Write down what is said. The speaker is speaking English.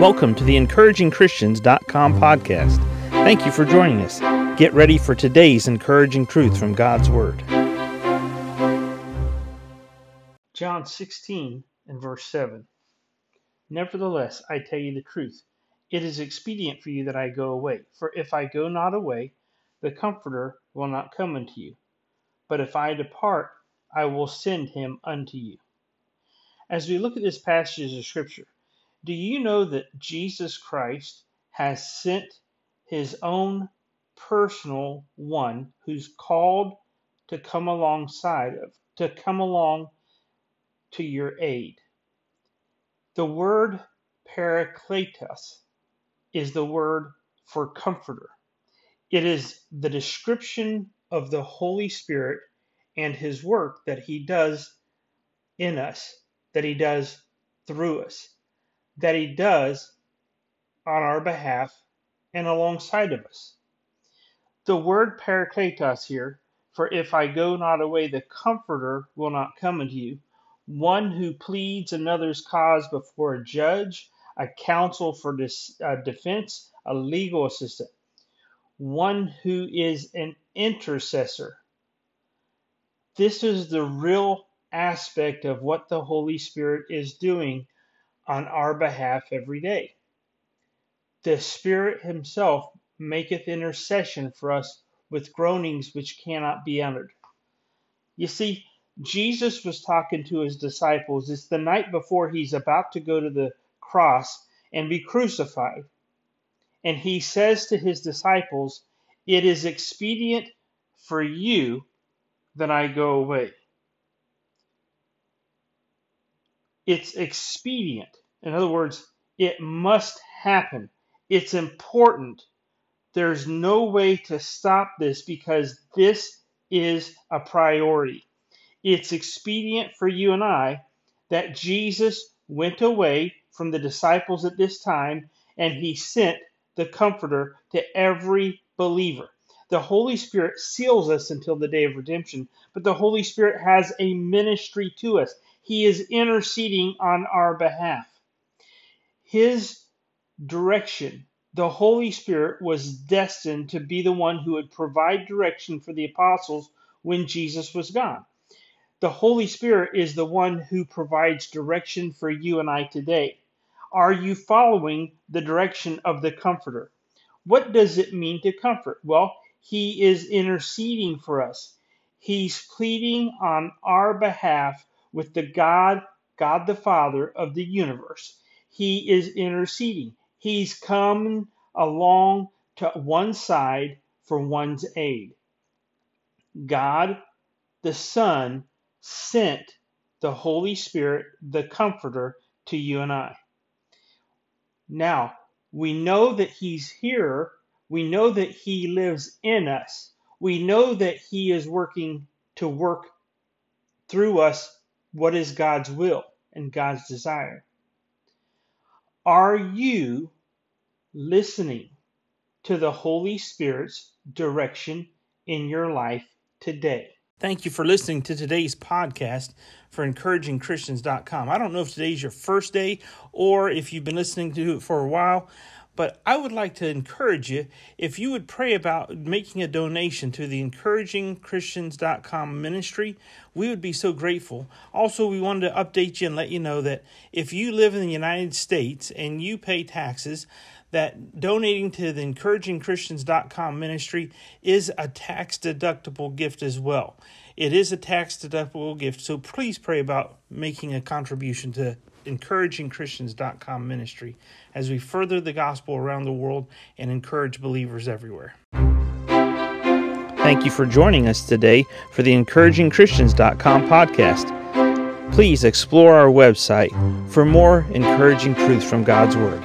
Welcome to the encouragingchristians.com podcast. Thank you for joining us. Get ready for today's encouraging truth from God's Word. John 16 and verse 7. Nevertheless, I tell you the truth. It is expedient for you that I go away. For if I go not away, the Comforter will not come unto you. But if I depart, I will send him unto you. As we look at this passage of Scripture, do you know that Jesus Christ has sent his own personal one who's called to come alongside of, to come along to your aid? The word parakletos is the word for comforter. It is the description of the Holy Spirit and his work that he does in us, that he does through us that He does on our behalf and alongside of us. The word parakletos here, for if I go not away, the Comforter will not come unto you, one who pleads another's cause before a judge, a counsel for dis, uh, defense, a legal assistant, one who is an intercessor. This is the real aspect of what the Holy Spirit is doing on our behalf every day. The Spirit Himself maketh intercession for us with groanings which cannot be uttered. You see, Jesus was talking to his disciples. It's the night before he's about to go to the cross and be crucified. And he says to his disciples, It is expedient for you that I go away. It's expedient. In other words, it must happen. It's important. There's no way to stop this because this is a priority. It's expedient for you and I that Jesus went away from the disciples at this time and he sent the Comforter to every believer. The Holy Spirit seals us until the day of redemption, but the Holy Spirit has a ministry to us. He is interceding on our behalf. His direction, the Holy Spirit was destined to be the one who would provide direction for the apostles when Jesus was gone. The Holy Spirit is the one who provides direction for you and I today. Are you following the direction of the Comforter? What does it mean to comfort? Well, He is interceding for us. He's pleading on our behalf with the God, God the Father of the universe. He is interceding. He's coming along to one side for one's aid. God the Son sent the Holy Spirit, the Comforter, to you and I. Now, we know that He's here. We know that He lives in us. We know that He is working to work through us what is God's will and God's desire. Are you listening to the Holy Spirit's direction in your life today? Thank you for listening to today's podcast for encouragingchristians.com. I don't know if today's your first day or if you've been listening to it for a while. But I would like to encourage you if you would pray about making a donation to the encouragingchristians.com ministry. We would be so grateful. Also, we wanted to update you and let you know that if you live in the United States and you pay taxes, that donating to the encouragingchristians.com ministry is a tax deductible gift as well. It is a tax deductible gift, so please pray about making a contribution to encouragingchristians.com ministry as we further the gospel around the world and encourage believers everywhere. Thank you for joining us today for the encouragingchristians.com podcast. Please explore our website for more encouraging truths from God's Word.